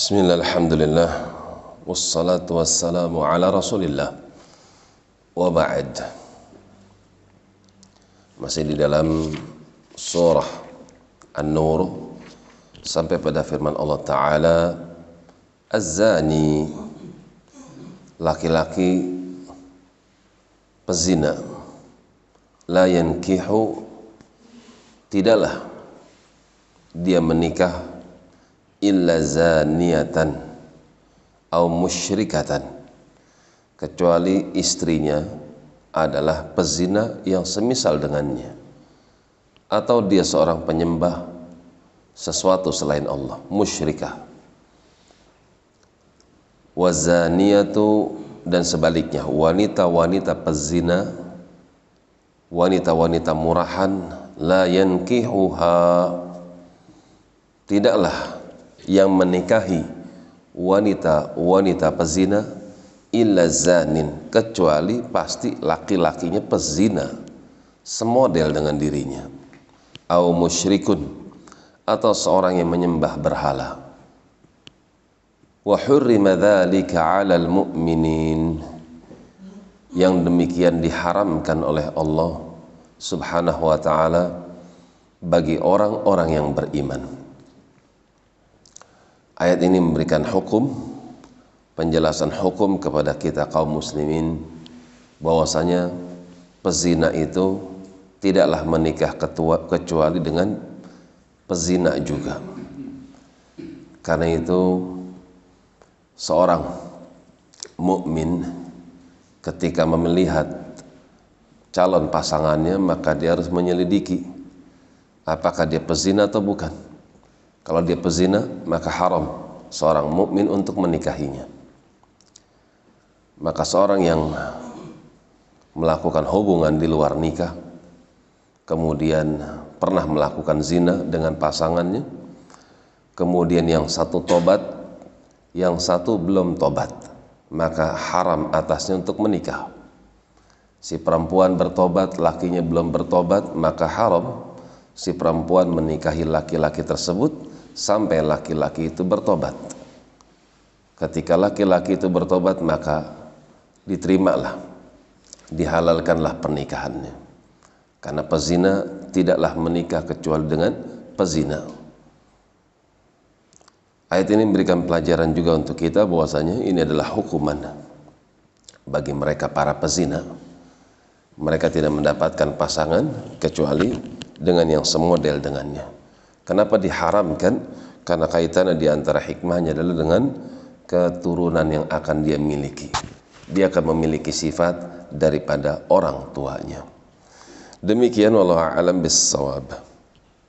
Bismillah, alhamdulillah. Wassalatu wassalamu ala rasulillah. Wa ba'd. Masih di dalam surah An-Nur Sampai pada firman Allah Ta'ala Az-zani Laki-laki Pezina. La yankihu Tidaklah Dia menikah illa zaniatan atau musyrikatan. Kecuali istrinya adalah pezina yang semisal dengannya. Atau dia seorang penyembah sesuatu selain Allah musyrikah. Wazaniyatu dan sebaliknya wanita-wanita pezina wanita-wanita murahan la yankihuha. Tidaklah yang menikahi wanita-wanita pezina illa zanin kecuali pasti laki-lakinya pezina semodel dengan dirinya au musyrikun atau seorang yang menyembah berhala. Wa hurrima dzalika 'alal mu'minin. Yang demikian diharamkan oleh Allah Subhanahu wa taala bagi orang-orang yang beriman Ayat ini memberikan hukum, penjelasan hukum kepada kita kaum muslimin bahwasanya pezina itu tidaklah menikah ketua, kecuali dengan pezina juga. Karena itu seorang mukmin ketika melihat calon pasangannya maka dia harus menyelidiki apakah dia pezina atau bukan kalau dia pezina, maka haram seorang mukmin untuk menikahinya. Maka seorang yang melakukan hubungan di luar nikah, kemudian pernah melakukan zina dengan pasangannya, kemudian yang satu tobat, yang satu belum tobat, maka haram atasnya untuk menikah. Si perempuan bertobat, lakinya belum bertobat, maka haram si perempuan menikahi laki-laki tersebut sampai laki-laki itu bertobat. Ketika laki-laki itu bertobat maka diterimalah, dihalalkanlah pernikahannya. Karena pezina tidaklah menikah kecuali dengan pezina. Ayat ini memberikan pelajaran juga untuk kita bahwasanya ini adalah hukuman bagi mereka para pezina. Mereka tidak mendapatkan pasangan kecuali dengan yang semodel dengannya. Kenapa diharamkan? Karena kaitannya di antara hikmahnya adalah dengan keturunan yang akan dia miliki. Dia akan memiliki sifat daripada orang tuanya. Demikian wallahu alam bissawab.